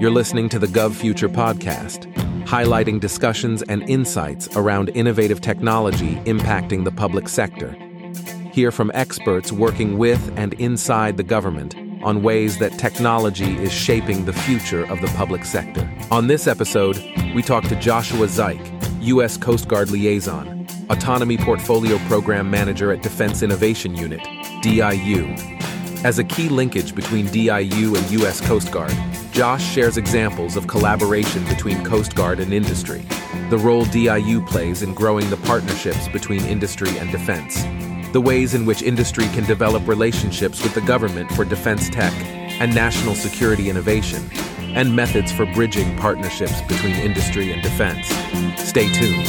You're listening to the Gov Future podcast, highlighting discussions and insights around innovative technology impacting the public sector. Hear from experts working with and inside the government on ways that technology is shaping the future of the public sector. On this episode, we talk to Joshua Zike, U.S. Coast Guard Liaison, Autonomy Portfolio Program Manager at Defense Innovation Unit, DIU. As a key linkage between DIU and U.S. Coast Guard, Josh shares examples of collaboration between Coast Guard and industry, the role DIU plays in growing the partnerships between industry and defense, the ways in which industry can develop relationships with the government for defense tech and national security innovation, and methods for bridging partnerships between industry and defense. Stay tuned.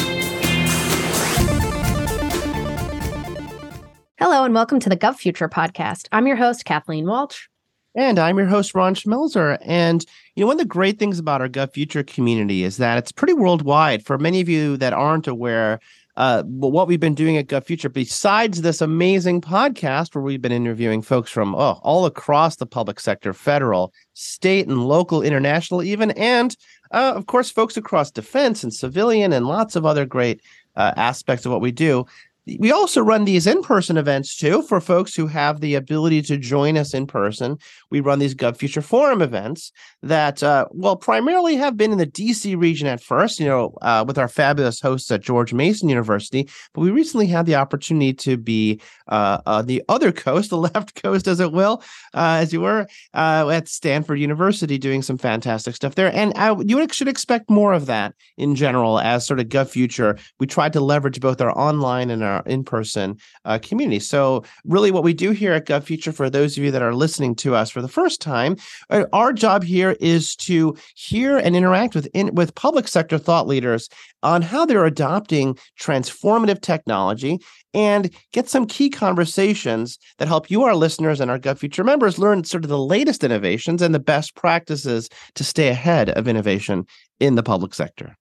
Hello, and welcome to the Gov Future podcast. I'm your host, Kathleen Walch. And I'm your host, Ron Schmelzer. And you know, one of the great things about our Gov Future community is that it's pretty worldwide. For many of you that aren't aware, uh, what we've been doing at Gov Future, besides this amazing podcast where we've been interviewing folks from oh, all across the public sector, federal, state, and local, international, even, and uh, of course, folks across defense and civilian and lots of other great uh, aspects of what we do we also run these in-person events too for folks who have the ability to join us in person. We run these gov future forum events that uh, well primarily have been in the dc region at first you know uh, with our fabulous hosts at george mason university but we recently had the opportunity to be uh, on the other coast the left coast as it will uh, as you were uh, at stanford university doing some fantastic stuff there. And I, you should expect more of that in general as sort of gov future. We tried to leverage both our online and our our in-person uh, community. So really what we do here at Gov Future, for those of you that are listening to us for the first time, uh, our job here is to hear and interact with in, with public sector thought leaders on how they're adopting transformative technology and get some key conversations that help you, our listeners, and our Gov Future members learn sort of the latest innovations and the best practices to stay ahead of innovation in the public sector.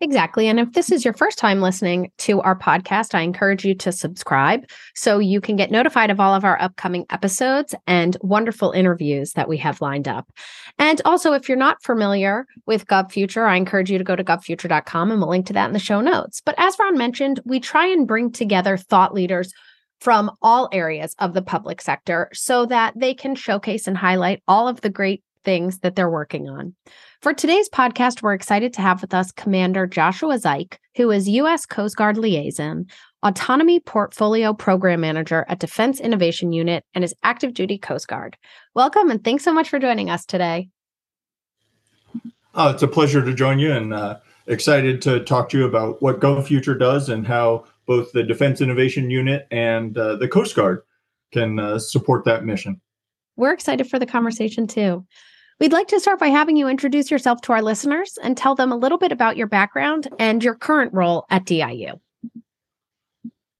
Exactly. And if this is your first time listening to our podcast, I encourage you to subscribe so you can get notified of all of our upcoming episodes and wonderful interviews that we have lined up. And also, if you're not familiar with GovFuture, I encourage you to go to govfuture.com and we'll link to that in the show notes. But as Ron mentioned, we try and bring together thought leaders from all areas of the public sector so that they can showcase and highlight all of the great things that they're working on. For today's podcast, we're excited to have with us Commander Joshua Zike, who is U.S. Coast Guard Liaison, Autonomy Portfolio Program Manager at Defense Innovation Unit, and is active duty Coast Guard. Welcome and thanks so much for joining us today. Oh, it's a pleasure to join you and uh, excited to talk to you about what GovFuture does and how both the Defense Innovation Unit and uh, the Coast Guard can uh, support that mission. We're excited for the conversation too. We'd like to start by having you introduce yourself to our listeners and tell them a little bit about your background and your current role at DIU.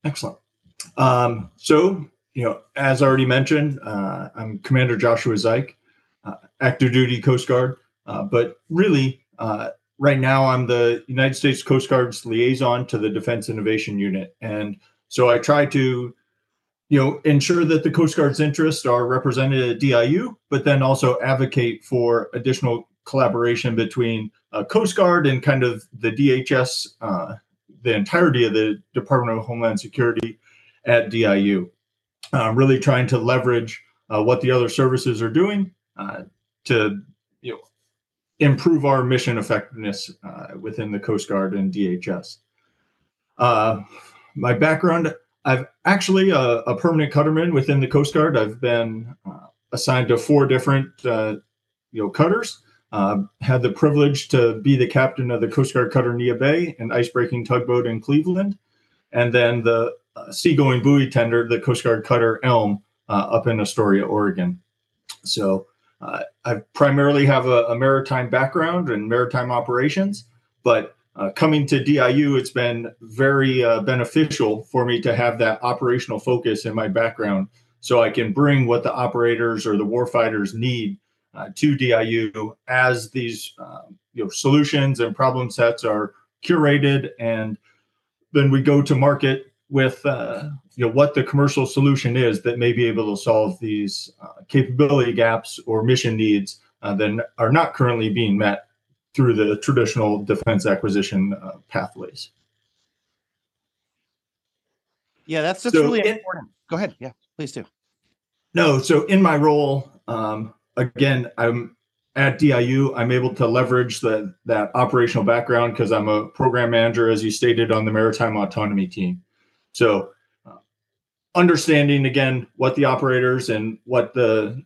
Excellent. Um, so, you know, as I already mentioned, uh, I'm Commander Joshua Zike, uh, active duty Coast Guard, uh, but really, uh, right now I'm the United States Coast Guard's liaison to the Defense Innovation Unit. And so I try to you know, ensure that the Coast Guard's interests are represented at DIU, but then also advocate for additional collaboration between uh, Coast Guard and kind of the DHS, uh, the entirety of the Department of Homeland Security at DIU. Uh, really trying to leverage uh, what the other services are doing uh, to, you know, improve our mission effectiveness uh, within the Coast Guard and DHS. my background I've actually a, a, permanent cutterman within the Coast Guard. I've been uh, assigned to four different uh, you know cutters. Uh, had the privilege to be the captain of the Coast Guard cutter Neah Bay, an icebreaking tugboat in Cleveland, and then the uh, seagoing buoy tender, the Coast Guard cutter Elm, uh, up in Astoria, Oregon. So uh, I primarily have a, a maritime background and maritime operations, but uh, coming to DIU, it's been very uh, beneficial for me to have that operational focus in my background so I can bring what the operators or the warfighters need uh, to DIU as these um, you know, solutions and problem sets are curated and then we go to market with uh, you know what the commercial solution is that may be able to solve these uh, capability gaps or mission needs uh, that are not currently being met through the traditional defense acquisition uh, pathways. Yeah, that's just so really in, important. Go ahead. Yeah, please do. No, so in my role, um, again, I'm at DIU. I'm able to leverage the, that operational background because I'm a program manager, as you stated, on the maritime autonomy team. So, uh, understanding again what the operators and what the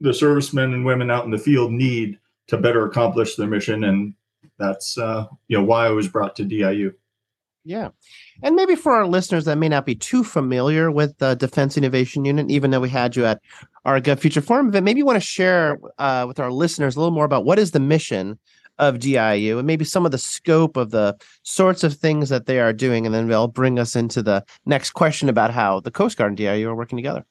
the servicemen and women out in the field need to better accomplish their mission, and that's uh, you know why I was brought to DIU. Yeah. And maybe for our listeners that may not be too familiar with the Defense Innovation Unit, even though we had you at our Gov Future Forum event, maybe you want to share uh, with our listeners a little more about what is the mission of DIU and maybe some of the scope of the sorts of things that they are doing. And then they'll bring us into the next question about how the Coast Guard and DIU are working together.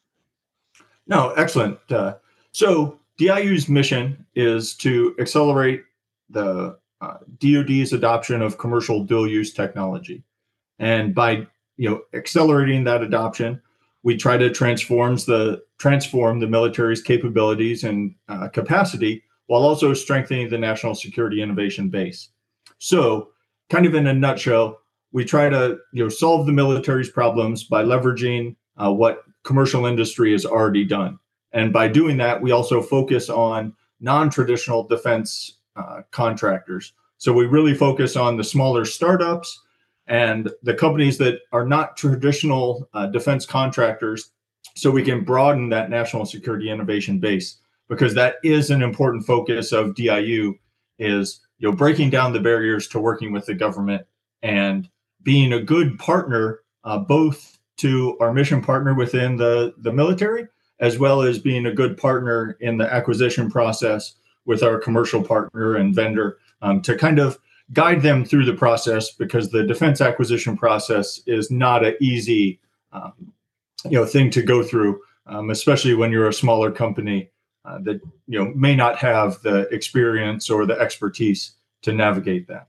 No, excellent. Uh, so DIU's mission is to accelerate the uh, DoD's adoption of commercial dual use technology. And by you know accelerating that adoption, we try to transforms the transform the military's capabilities and uh, capacity while also strengthening the national security innovation base. So, kind of in a nutshell, we try to you know solve the military's problems by leveraging uh, what commercial industry has already done, and by doing that, we also focus on non-traditional defense uh, contractors. So we really focus on the smaller startups and the companies that are not traditional uh, defense contractors so we can broaden that national security innovation base because that is an important focus of DIU is you know breaking down the barriers to working with the government and being a good partner uh, both to our mission partner within the the military as well as being a good partner in the acquisition process with our commercial partner and vendor um, to kind of guide them through the process because the defense acquisition process is not an easy um, you know thing to go through um, especially when you're a smaller company uh, that you know may not have the experience or the expertise to navigate that.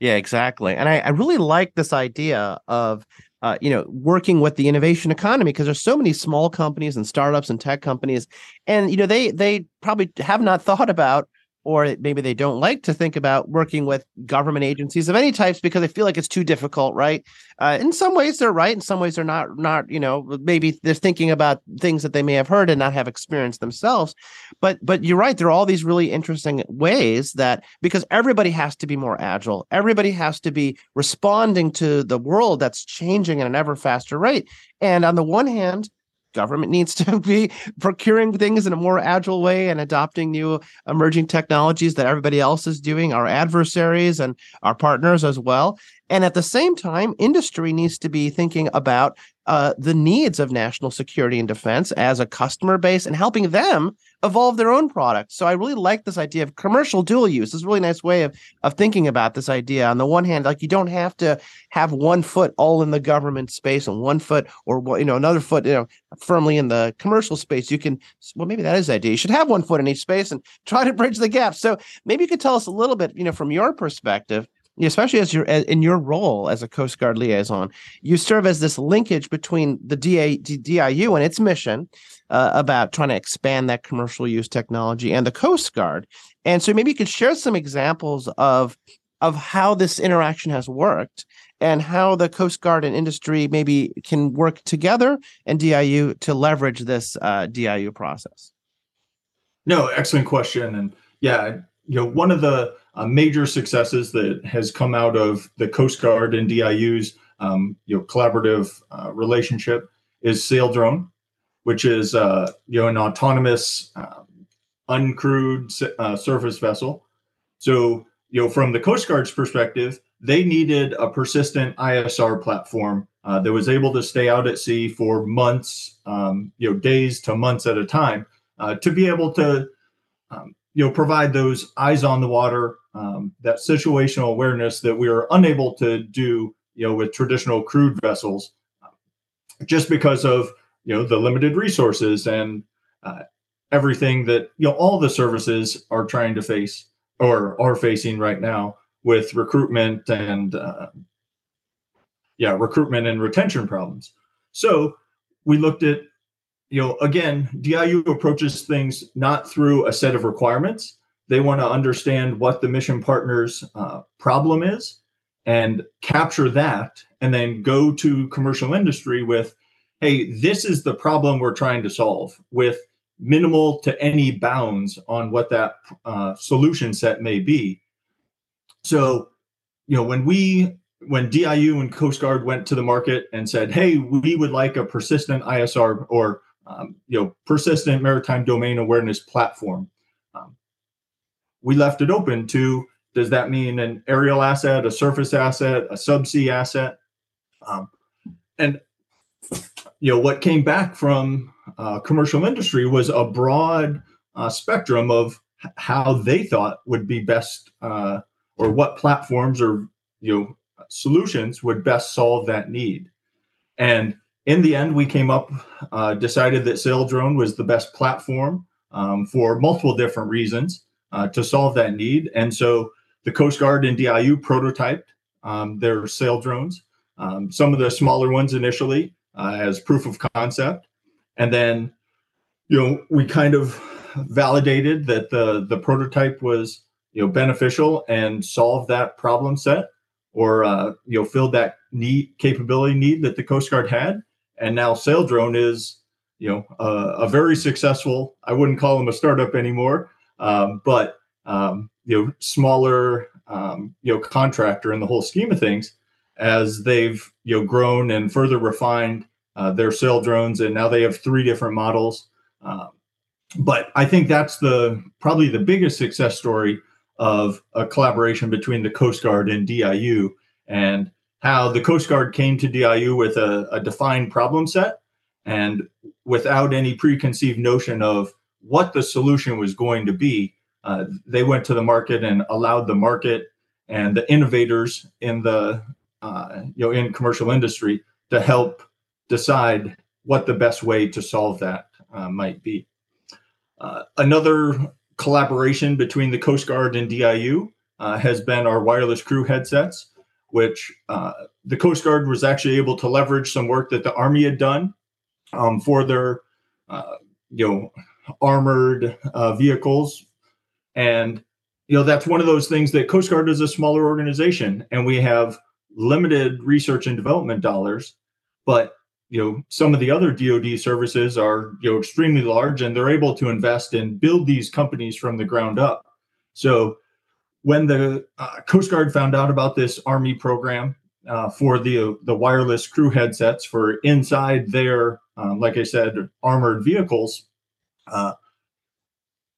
Yeah exactly. And i, I really like this idea of uh, you know, working with the innovation economy because there's so many small companies and startups and tech companies, and you know they they probably have not thought about or maybe they don't like to think about working with government agencies of any types because they feel like it's too difficult right? Uh, in some ways they're right. In some ways they're not not you know maybe they're thinking about things that they may have heard and not have experienced themselves. But but you're right there are all these really interesting ways that because everybody has to be more agile. Everybody has to be responding to the world that's changing at an ever faster rate. And on the one hand government needs to be procuring things in a more agile way and adopting new emerging technologies that everybody else is doing, our adversaries and our partners as well. And at the same time, industry needs to be thinking about uh, the needs of national security and defense as a customer base and helping them evolve their own products. So I really like this idea of commercial dual use. It's a really nice way of of thinking about this idea. On the one hand, like you don't have to have one foot all in the government space and one foot or you know another foot you know firmly in the commercial space. You can well maybe that is the idea. You should have one foot in each space and try to bridge the gap. So maybe you could tell us a little bit, you know, from your perspective especially as you're in your role as a Coast Guard liaison, you serve as this linkage between the DA, DIU and its mission uh, about trying to expand that commercial use technology and the Coast Guard. And so maybe you could share some examples of of how this interaction has worked and how the Coast Guard and industry maybe can work together and DIU to leverage this uh, DIU process. No, excellent question. And yeah, you know, one of the uh, major successes that has come out of the Coast Guard and DIU's um, you know collaborative uh, relationship is Saildrone, which is uh, you know an autonomous um, uncrewed uh, surface vessel. So you know from the Coast Guard's perspective, they needed a persistent ISR platform uh, that was able to stay out at sea for months, um, you know, days to months at a time, uh, to be able to um, you know provide those eyes on the water um, that situational awareness that we are unable to do you know with traditional crewed vessels just because of you know the limited resources and uh, everything that you know all the services are trying to face or are facing right now with recruitment and uh, yeah recruitment and retention problems. So we looked at you know, again, DIU approaches things not through a set of requirements. They want to understand what the mission partner's uh, problem is and capture that, and then go to commercial industry with, hey, this is the problem we're trying to solve with minimal to any bounds on what that uh, solution set may be. So, you know, when we when DIU and Coast Guard went to the market and said, "Hey, we would like a persistent ISR or um, you know persistent maritime domain awareness platform," um, we left it open to. Does that mean an aerial asset, a surface asset, a subsea asset? Um, and you know what came back from uh, commercial industry was a broad uh, spectrum of how they thought would be best uh, or what platforms or you know solutions would best solve that need. And in the end, we came up, uh, decided that Saildrone was the best platform um, for multiple different reasons uh, to solve that need. And so the Coast Guard and DIU prototyped um, their Saildrones, um, some of the smaller ones initially uh, as proof of concept. And then, you know, we kind of validated that the, the prototype was, you know, beneficial and solved that problem set or uh, you know filled that need capability need that the Coast Guard had, and now Saildrone is you know a very successful. I wouldn't call them a startup anymore, um, but um, you know smaller um, you know contractor in the whole scheme of things as they've you know grown and further refined uh, their Saildrones, and now they have three different models. Um, but I think that's the probably the biggest success story of a collaboration between the Coast Guard and DIU and how the Coast Guard came to DIU with a, a defined problem set and without any preconceived notion of what the solution was going to be. Uh, they went to the market and allowed the market and the innovators in the uh, you know in commercial industry to help decide what the best way to solve that uh, might be. Uh, another collaboration between the Coast Guard and DIU uh, has been our wireless crew headsets, which uh, the Coast Guard was actually able to leverage some work that the Army had done um, for their, uh, you know, armored uh, vehicles, and you know that's one of those things that Coast Guard is a smaller organization, and we have limited research and development dollars, but you know some of the other DoD services are you know extremely large and they're able to invest and build these companies from the ground up. So when the uh, Coast Guard found out about this Army program uh, for the the wireless crew headsets for inside their, um, like I said, armored vehicles, uh,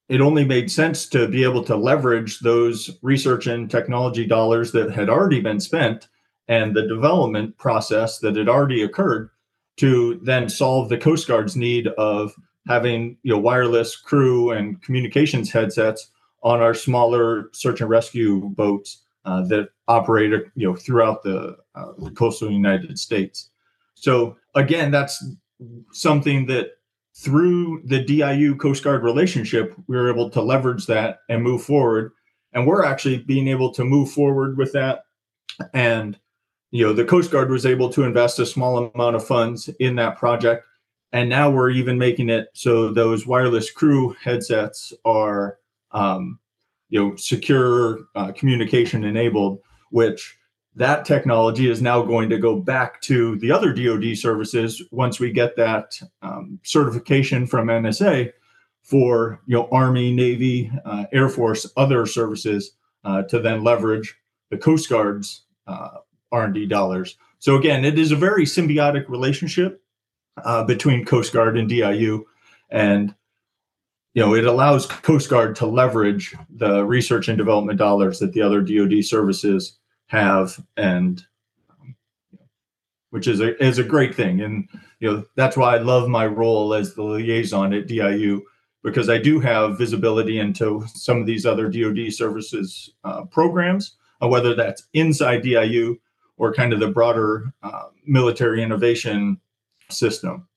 it only made sense to be able to leverage those research and technology dollars that had already been spent and the development process that had already occurred to then solve the Coast Guard's need of having you know wireless crew and communications headsets on our smaller search and rescue boats uh, that operate you know throughout the, uh, the coastal United States. So again, that's something that through the DIU Coast Guard relationship, we were able to leverage that and move forward. And we're actually being able to move forward with that and you know the coast guard was able to invest a small amount of funds in that project and now we're even making it so those wireless crew headsets are um, you know secure uh, communication enabled which that technology is now going to go back to the other dod services once we get that um, certification from nsa for you know army navy uh, air force other services uh, to then leverage the coast guard's uh, R&D dollars. So again, it is a very symbiotic relationship uh, between Coast Guard and DIU, and you know it allows Coast Guard to leverage the research and development dollars that the other DoD services have, and which is a is a great thing. And you know that's why I love my role as the liaison at DIU because I do have visibility into some of these other DoD services uh, programs, uh, whether that's inside DIU or kind of the broader uh, military innovation system.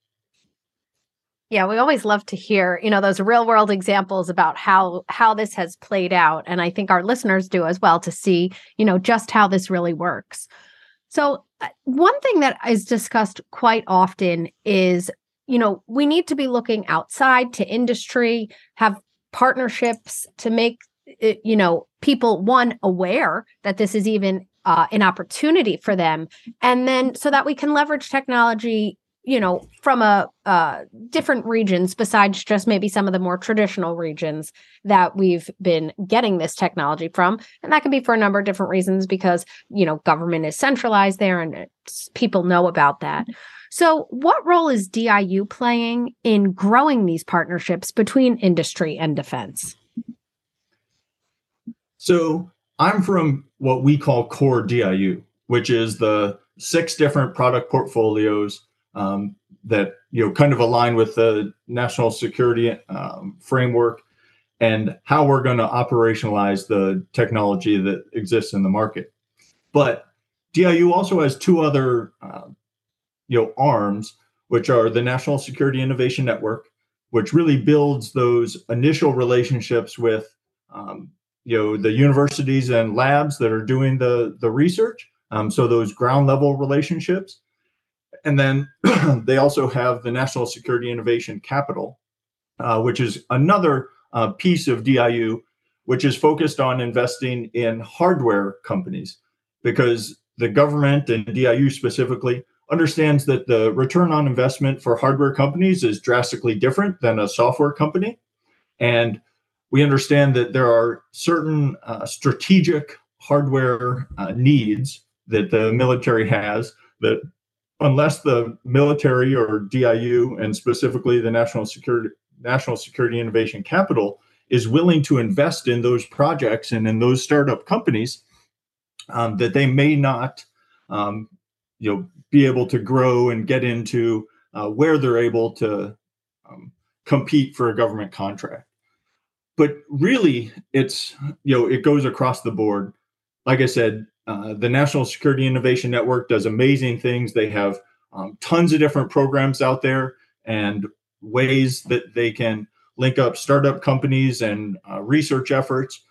Yeah, we always love to hear, you know, those real world examples about how how this has played out and I think our listeners do as well to see, you know, just how this really works. So, uh, one thing that is discussed quite often is you know, we need to be looking outside to industry, have partnerships to make it, you know people one aware that this is even uh, an opportunity for them and then so that we can leverage technology you know from a uh, different regions besides just maybe some of the more traditional regions that we've been getting this technology from. And that can be for a number of different reasons because you know government is centralized there and people know about that. So what role is diu playing in growing these partnerships between industry and defense? So i'm from what we call core diu which is the six different product portfolios um, that you know kind of align with the national security um, framework and how we're going to operationalize the technology that exists in the market. But DIU also has two other uh, you know arms, which are the National Security Innovation Network, which really builds those initial relationships with um, you know the universities and labs that are doing the the research. Um, so those ground level relationships, and then they also have the National Security Innovation Capital, uh, which is another uh, piece of DIU, which is focused on investing in hardware companies because the government and DIU specifically understands that the return on investment for hardware companies is drastically different than a software company. And we understand that there are certain uh, strategic hardware uh, needs that the military has that unless the military or DIU and specifically the National Security National Security Innovation Capital is willing to invest in those projects and in those startup companies, um, that they may not, um, you know, be able to grow and get into uh, where they're able to um, compete for a government contract. But really, it's you know it goes across the board. Like I said, uh, the National Security Innovation Network does amazing things. They have um, tons of different programs out there and ways that they can link up startup companies and uh, research efforts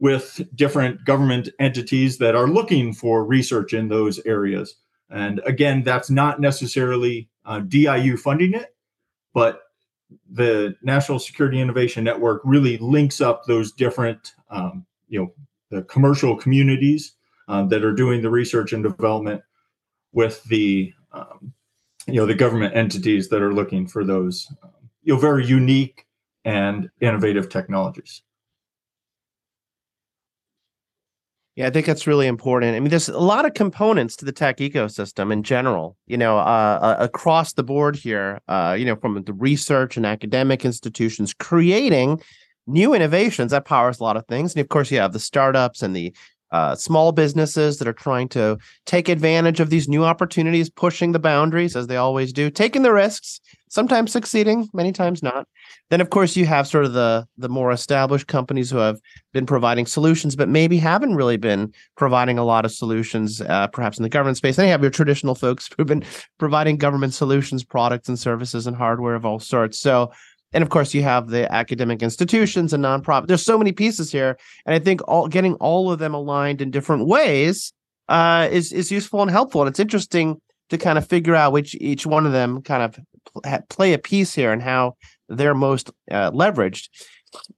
with different government entities that are looking for research in those areas. And again, that's not necessarily uh, DIU funding it, but the National Security Innovation Network really links up those different, um, you know, the commercial communities um, that are doing the research and development with the um, you know the government entities that are looking for those um, you know very unique and innovative technologies. Yeah, I think that's really important. I mean, there's a lot of components to the tech ecosystem in general, you know, uh, uh, across the board here, uh, you know, from the research and academic institutions creating new innovations that powers a lot of things. And of course, you have the startups and the uh, small businesses that are trying to take advantage of these new opportunities, pushing the boundaries as they always do, taking the risks, sometimes succeeding, many times not. Then, of course, you have sort of the the more established companies who have been providing solutions, but maybe haven't really been providing a lot of solutions, uh, perhaps in the government space. Then you have your traditional folks who've been providing government solutions, products, and services, and hardware of all sorts. So and of course you have the academic institutions and nonprofit. There's so many pieces here and i think all getting all of them aligned in different ways uh, is is useful and helpful. And it's interesting to kind of figure out which each one of them kind of play a piece here and how they're most uh, leveraged.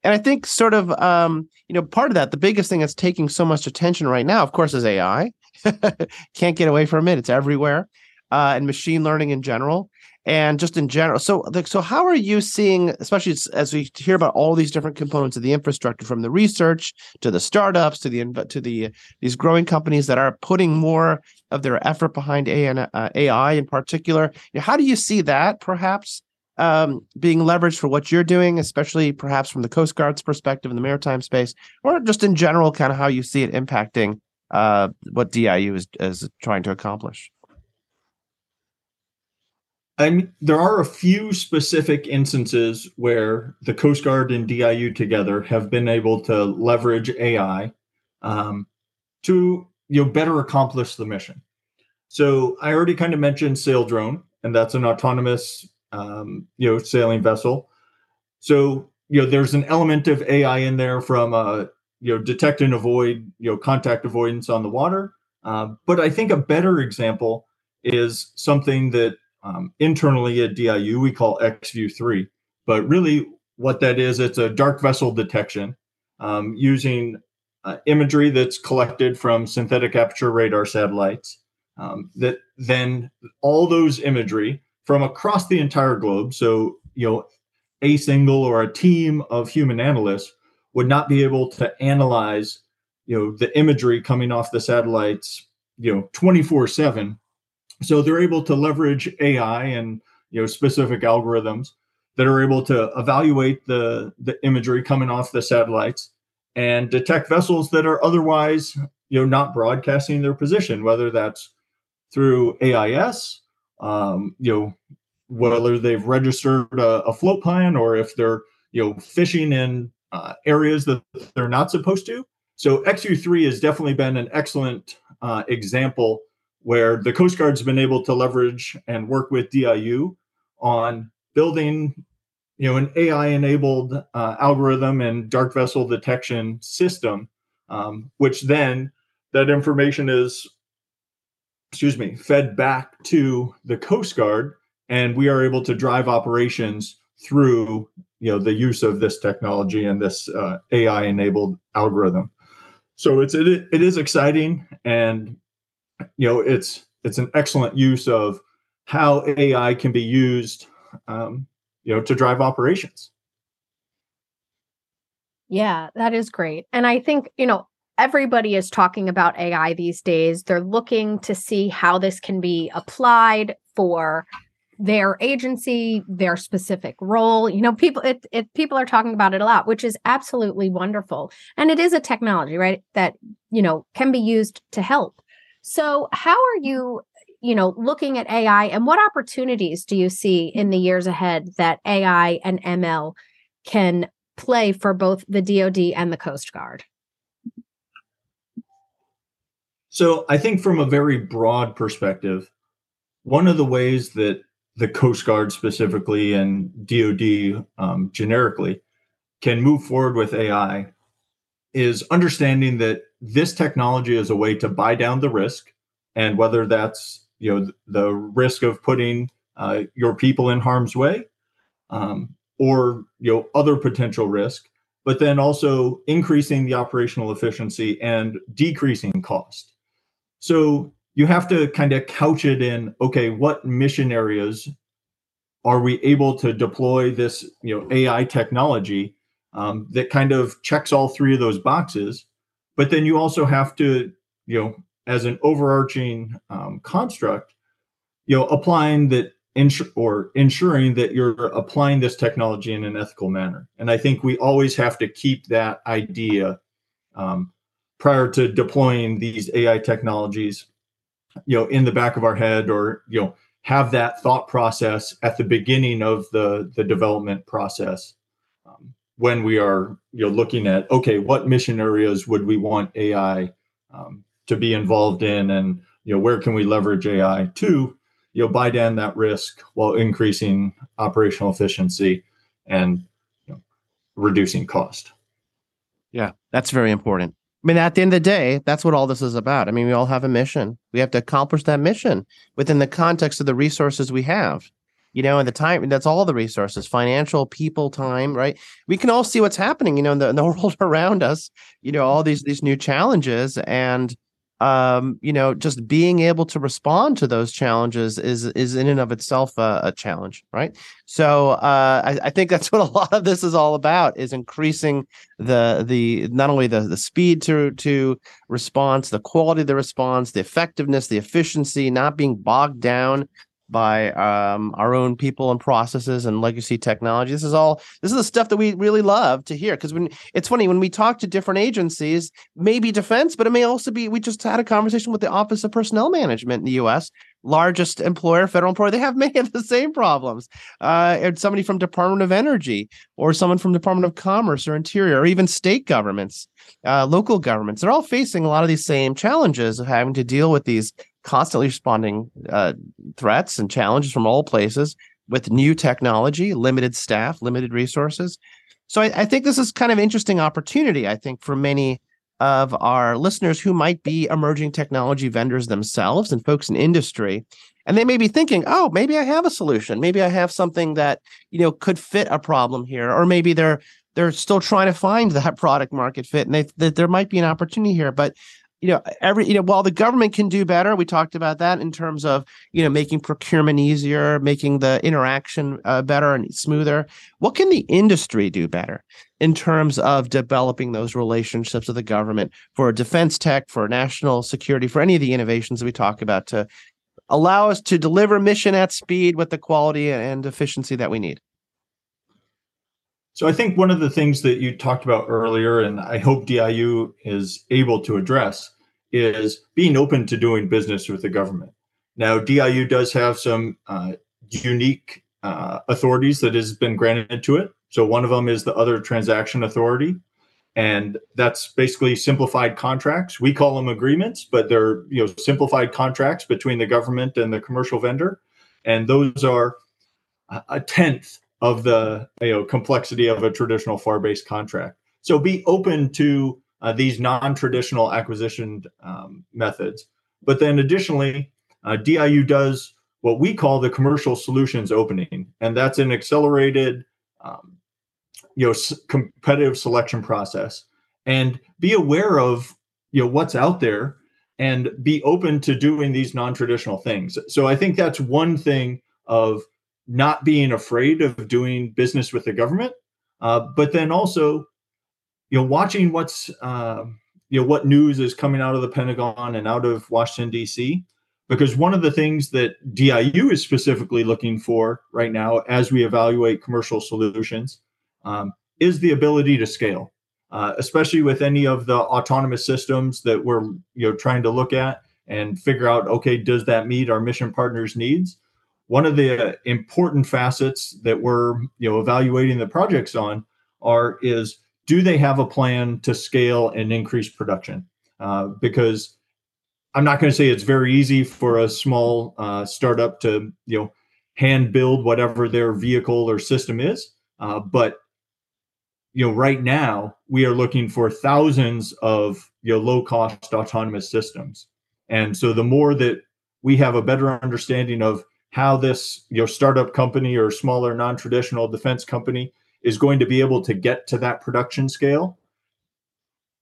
And i think sort of um, you know part of that the biggest thing that's taking so much attention right now of course is ai can't get away from it. It's everywhere. Uh, and machine learning in general and just in general. So, so how are you seeing, especially as we hear about all these different components of the infrastructure, from the research to the startups to the to the these growing companies that are putting more of their effort behind AI, uh, in particular? How do you see that perhaps um, being leveraged for what you're doing, especially perhaps from the Coast Guard's perspective in the maritime space, or just in general, kind of how you see it impacting uh, what DIU is is trying to accomplish? I mean, there are a few specific instances where the Coast Guard and DIU together have been able to leverage AI um, to you know better accomplish the mission. So I already kind of mentioned Saildrone, and that's an autonomous um, you know sailing vessel. So you know there's an element of AI in there from uh, you know detect and avoid you know contact avoidance on the water. Uh, but I think a better example is something that um, internally at DIU we call XView 3. But really, what that is, it's a dark vessel detection um, using uh, imagery that's collected from synthetic aperture radar satellites. Um, that then all those imagery from across the entire globe, so you know, a single or a team of human analysts would not be able to analyze, you know, the imagery coming off the satellites, you know, 24 7 so they're able to leverage AI and you know specific algorithms that are able to evaluate the the imagery coming off the satellites and detect vessels that are otherwise you know not broadcasting their position, whether that's through AIS, um, you know, whether they've registered a, a, float plan or if they're you know fishing in uh, areas that they're not supposed to. So XView 3 has definitely been an excellent uh, example where the Coast Guard's been able to leverage and work with DIU on building, you know, an AI-enabled uh, algorithm and dark vessel detection system, um, which then that information is, excuse me, fed back to the Coast Guard, and we are able to drive operations through, you know, the use of this technology and this uh, AI-enabled algorithm. So it's it, it is exciting and you know it's it's an excellent use of how AI can be used, um, you know, to drive operations. Yeah, that is great. And I think, you know, everybody is talking about AI these days. They're looking to see how this can be applied for their agency, their specific role. You know, people it, it people are talking about it a lot, which is absolutely wonderful. And it is a technology, right, that, you know, can be used to help. So, how are you, you know, looking at AI and what opportunities do you see in the years ahead that AI and ML can play for both the DoD and the Coast Guard? So, I think from a very broad perspective, one of the ways that the Coast Guard specifically and DoD um, generically can move forward with AI is understanding that this technology is a way to buy down the risk, and whether that's you know the risk of putting uh, your people in harm's way, um, or you know other potential risk, but then also increasing the operational efficiency and decreasing cost. So you have to kind of couch it in okay, what mission areas are we able to deploy this you know AI technology um, that kind of checks all three of those boxes. But then you also have to, you know, as an overarching um, construct, you know, applying that insur- or ensuring that you're applying this technology in an ethical manner. And I think we always have to keep that idea um, prior to deploying these AI technologies, you know, in the back of our head or, you know, have that thought process at the beginning of the the development process when we are you know looking at okay what mission areas would we want ai um, to be involved in and you know where can we leverage ai to you know buy down that risk while increasing operational efficiency and you know, reducing cost yeah that's very important I mean, at the end of the day, that's what all this is about. I mean, we all have a mission. We have to accomplish that mission within the context of the resources we have you know, and the time that's all the resources, financial, people, time, right? We can all see what's happening, you know, in the, in the world around us, you know, all these these new challenges and um, you know, just being able to respond to those challenges is is in and of itself a, a challenge, right? So uh, I, I, think that's what a lot of this is all about: is increasing the the not only the the speed to to response, the quality of the response, the effectiveness, the efficiency, not being bogged down by um, our own people and processes and legacy technology. This is all this is the stuff that we really love to hear because when it's funny when we talk to different agencies, maybe defense, but it may also be. We just had a conversation with the Office of Personnel Management in the U.S. Largest employer, federal employer, they have many of the same problems. Uh, and somebody from Department of Energy, or someone from Department of Commerce or Interior, or even state governments, uh, local governments, they're all facing a lot of these same challenges of having to deal with these constantly responding uh, threats and challenges from all places with new technology, limited staff, limited resources. So I, I, think this is kind of interesting opportunity. I think for many of our listeners who might be emerging technology vendors themselves and folks in industry, and they may be thinking, "Oh, maybe I have a solution. Maybe I have something that you know could fit a problem here," or maybe they're they're still trying to find that product market fit, and they that there might be an opportunity here. But you know every you know while the government can do better we talked about that in terms of you know making procurement easier making the interaction uh, better and smoother what can the industry do better in terms of developing those relationships with the government for defense tech for national security for any of the innovations that we talk about to allow us to deliver mission at speed with the quality and efficiency that we need so I think one of the things that you talked about earlier, and I hope DIU is able to address, is being open to doing business with the government. Now, DIU does have some uh, unique uh, authorities that has been granted to it. So one of them is the other transaction authority, and that's basically simplified contracts. We call them agreements, but they're you know simplified contracts between the government and the commercial vendor, and those are a tenth of the you know complexity of a traditional FAR-based contract. So be open to uh, these non-traditional acquisition um, methods. But then additionally, uh, DIU does what we call the commercial solutions opening, and that's an accelerated, um, you know, competitive selection process. And be aware of you know what's out there, and be open to doing these non-traditional things. So I think that's one thing of not being afraid of doing business with the government, uh, but then also, you know, watching what's uh, you know what news is coming out of the Pentagon and out of Washington D.C. Because one of the things that DIU is specifically looking for right now, as we evaluate commercial solutions, um, is the ability to scale, uh, especially with any of the autonomous systems that we're you know trying to look at and figure out. Okay, does that meet our mission partners' needs? one of the important facets that we're you know evaluating the projects on are is do they have a plan to scale and increase production uh, because i'm not going to say it's very easy for a small uh, startup to you know hand build whatever their vehicle or system is uh, but you know right now we are looking for thousands of you know low cost autonomous systems. And so the more that we have a better understanding of how this you know startup company or smaller non-traditional defense company is going to be able to get to that production scale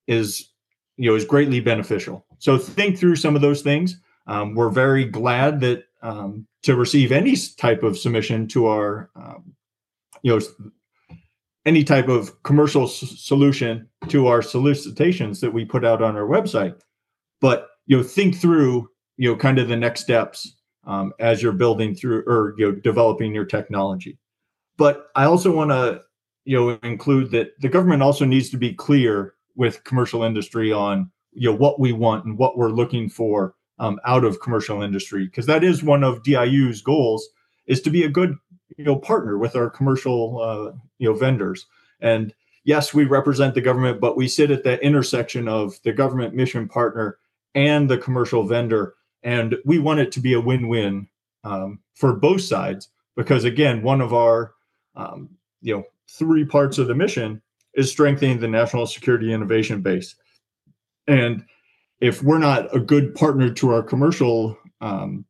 is you know is greatly beneficial. So think through some of those things. Um, we're very glad that um, to receive any type of submission to our um, you know any type of commercial s- solution to our solicitations that we put out on our website but you know think through you know kind of the next steps um, as you're building through or you know developing your technology. But I also want to you know include that the government also needs to be clear with commercial industry on you know what we want and what we're looking for um, out of commercial industry because that is one of DIU's goals is to be a good you know partner with our commercial uh, you know vendors. And yes we represent the government but we sit at the intersection of the government mission partner and the commercial vendor and we want it to be a win-win um, for both sides because again one of our um, you know three parts of the mission is strengthening the national security innovation base. And if we're not a good partner to our commercial um,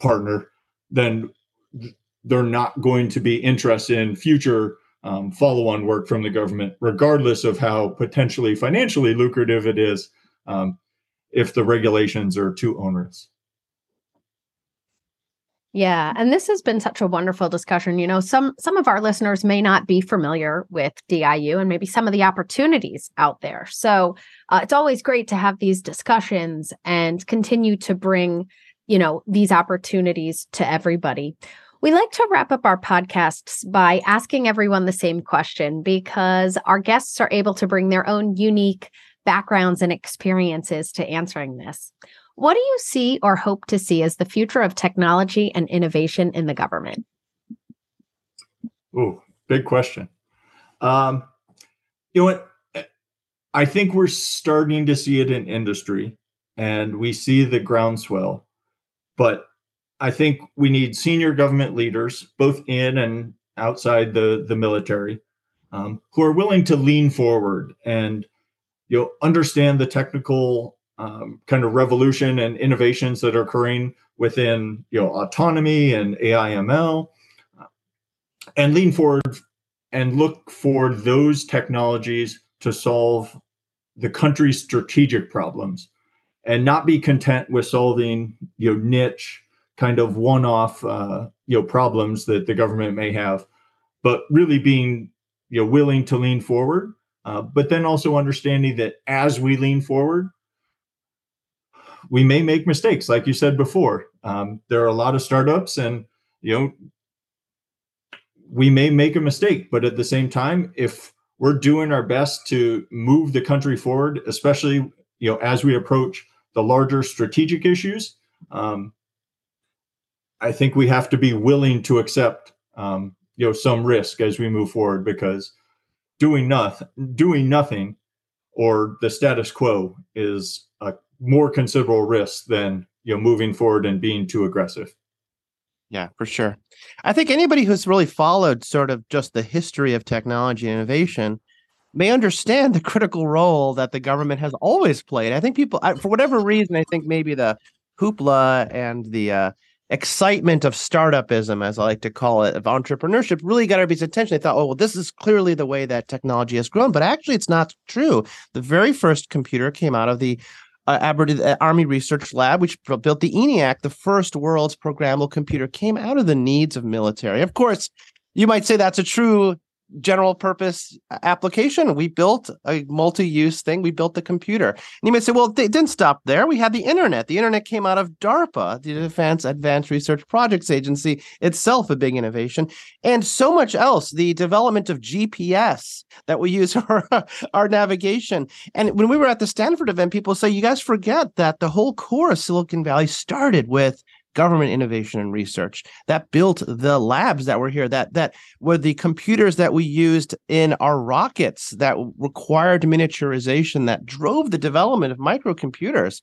partner then they're not going to be interested in future um, follow-on work from the government regardless of how potentially financially lucrative it is um, if the regulations are too onerous. Yeah, and this has been such a wonderful discussion. You know, some some of our listeners may not be familiar with DIU and maybe some of the opportunities out there. So, uh, it's always great to have these discussions and continue to bring, you know, these opportunities to everybody. We like to wrap up our podcasts by asking everyone the same question because our guests are able to bring their own unique backgrounds and experiences to answering this. What do you see or hope to see as the future of technology and innovation in the government? Oh, big question. Um, you know what? I think we're starting to see it in industry and we see the groundswell, but I think we need senior government leaders, both in and outside the, the military, um, who are willing to lean forward and you know understand the technical um, kind of revolution and innovations that are occurring within you know autonomy and AIML, and lean forward and look for those technologies to solve the country's strategic problems, and not be content with solving you know niche kind of one-off uh, you know problems that the government may have, but really being you know willing to lean forward, uh, but then also understanding that as we lean forward, we may make mistakes, like you said before. Um, there are a lot of startups, and you know we may make a mistake, but at the same time, if we're doing our best to move the country forward, especially you know as we approach the larger strategic issues, um, I think we have to be willing to accept um, you know some risk as we move forward because doing nothing, doing nothing, or the status quo is a more considerable risk than you know moving forward and being too aggressive. Yeah, for sure. I think anybody who's really followed sort of just the history of technology and innovation may understand the critical role that the government has always played. I think people, for whatever reason, I think maybe the hoopla and the uh, excitement of startupism, as I like to call it, of entrepreneurship, really got everybody's attention. They thought, oh, well, this is clearly the way that technology has grown. But actually, it's not true. The very first computer came out of the uh, uh, Army Research Lab, which built the ENIAC, the first world's programmable computer, came out of the needs of military. Of course, you might say that's a true general purpose application. We built a multi-use thing. We built the computer. And you might say, well, they didn't stop there. We had the internet. The internet came out of DARPA, the Defense Advanced Research Projects Agency, itself a big innovation, and so much else. The development of GPS that we use for our navigation. And when we were at the Stanford event, people say, you guys forget that the whole core of Silicon Valley started with government innovation and research that built the labs that were here that that were the computers that we used in our rockets that required miniaturization that drove the development of microcomputers.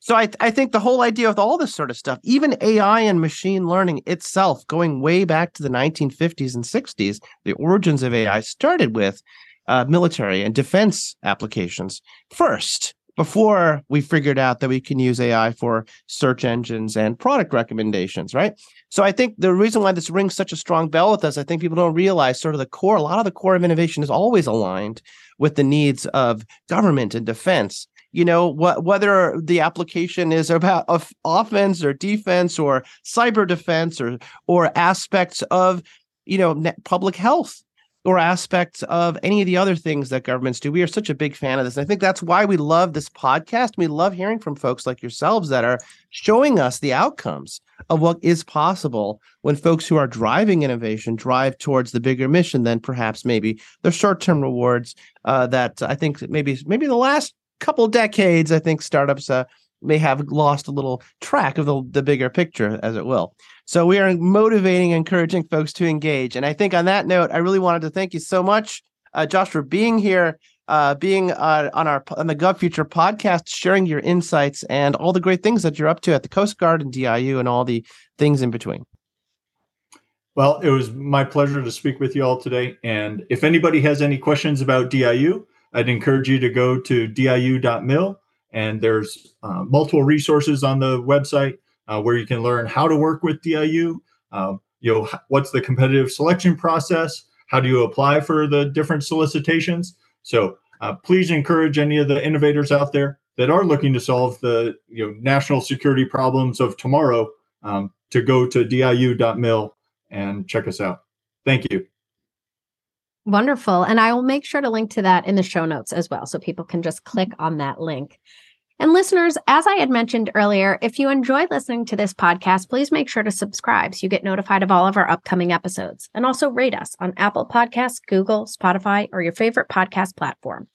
So I, I think the whole idea with all this sort of stuff, even AI and machine learning itself, going way back to the 1950s and 60s, the origins of AI started with uh, military and defense applications first before we figured out that we can use AI for search engines and product recommendations, right? So I think the reason why this rings such a strong bell with us, I think people don't realize sort of the core, a lot of the core of innovation is always aligned with the needs of government and defense. You know, what whether the application is about offense or defense or cyber defense or or aspects of you know public health or aspects of any of the other things that governments do. We are such a big fan of this. And I think that's why we love this podcast. We love hearing from folks like yourselves that are showing us the outcomes of what is possible when folks who are driving innovation drive towards the bigger mission than perhaps maybe the short-term rewards uh, that I think maybe maybe the last couple decades I think startups uh, may have lost a little track of the, the bigger picture, as it will. So we are motivating, encouraging folks to engage. And I think on that note, I really wanted to thank you so much, uh, Josh, for being here, uh, being uh, on our on the Gov Future podcast, sharing your insights and all the great things that you're up to at the Coast Guard and DIU and all the things in between. Well, it was my pleasure to speak with you all today. And if anybody has any questions about DIU, I'd encourage you to go to diu.mil and there's uh, multiple resources on the website uh, where you can learn how to work with DIU. Um, you know, what's the competitive selection process? How do you apply for the different solicitations? So uh, please encourage any of the innovators out there that are looking to solve the you know national security problems of tomorrow um, to go to diu.mil and check us out. Thank you. Wonderful. And I will make sure to link to that in the show notes as well. So people can just click mm-hmm. on that link. And listeners, as I had mentioned earlier, if you enjoy listening to this podcast, please make sure to subscribe so you get notified of all of our upcoming episodes. And also rate us on Apple Podcasts, Google, Spotify, or your favorite podcast platform.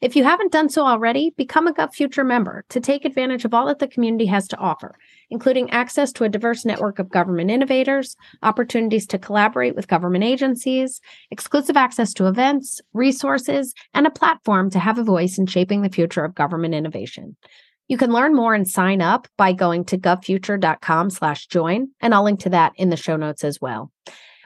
If you haven't done so already, become a Gov Future member to take advantage of all that the community has to offer, including access to a diverse network of government innovators, opportunities to collaborate with government agencies, exclusive access to events, resources, and a platform to have a voice in shaping the future of government innovation. You can learn more and sign up by going to govfuture.com slash join, and I'll link to that in the show notes as well.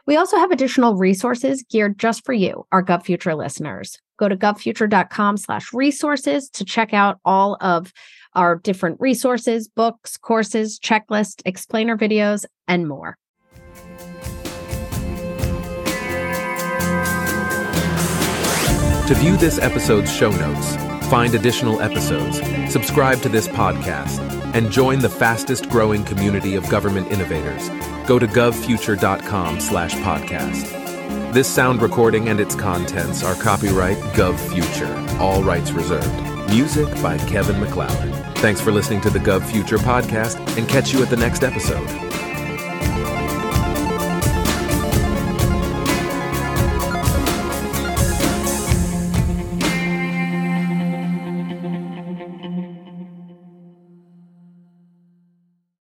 We also have additional resources geared just for you, our GovFuture listeners. Go to govfuture.com slash resources to check out all of our different resources, books, courses, checklist, explainer videos, and more. To view this episode's show notes, find additional episodes, subscribe to this podcast, and join the fastest growing community of government innovators, go to govfuture.com slash podcast. This sound recording and its contents are copyright GovFuture, all rights reserved. Music by Kevin MacLeod. Thanks for listening to the GovFuture podcast and catch you at the next episode.